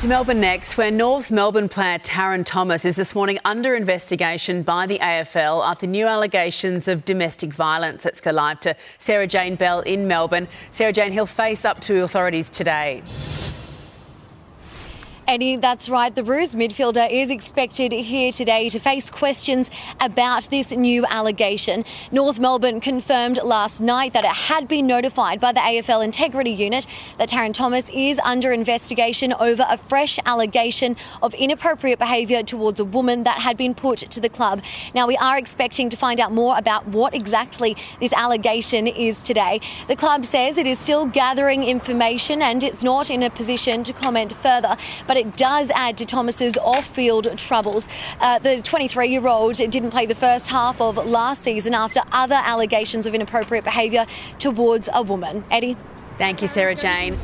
To Melbourne next, where North Melbourne player Tarryn Thomas is this morning under investigation by the AFL after new allegations of domestic violence. Let's go live to Sarah Jane Bell in Melbourne. Sarah Jane, he'll face up to authorities today. Eddie, that's right. The Roos midfielder is expected here today to face questions about this new allegation. North Melbourne confirmed last night that it had been notified by the AFL Integrity Unit that Tarryn Thomas is under investigation over a fresh allegation of inappropriate behaviour towards a woman that had been put to the club. Now, we are expecting to find out more about what exactly this allegation is today. The club says it is still gathering information and it's not in a position to comment further, but it does add to Thomas's off-field troubles. Uh, the 23-year-old didn't play the first half of last season after other allegations of inappropriate behaviour towards a woman. Eddie. Thank you, Sarah Jane.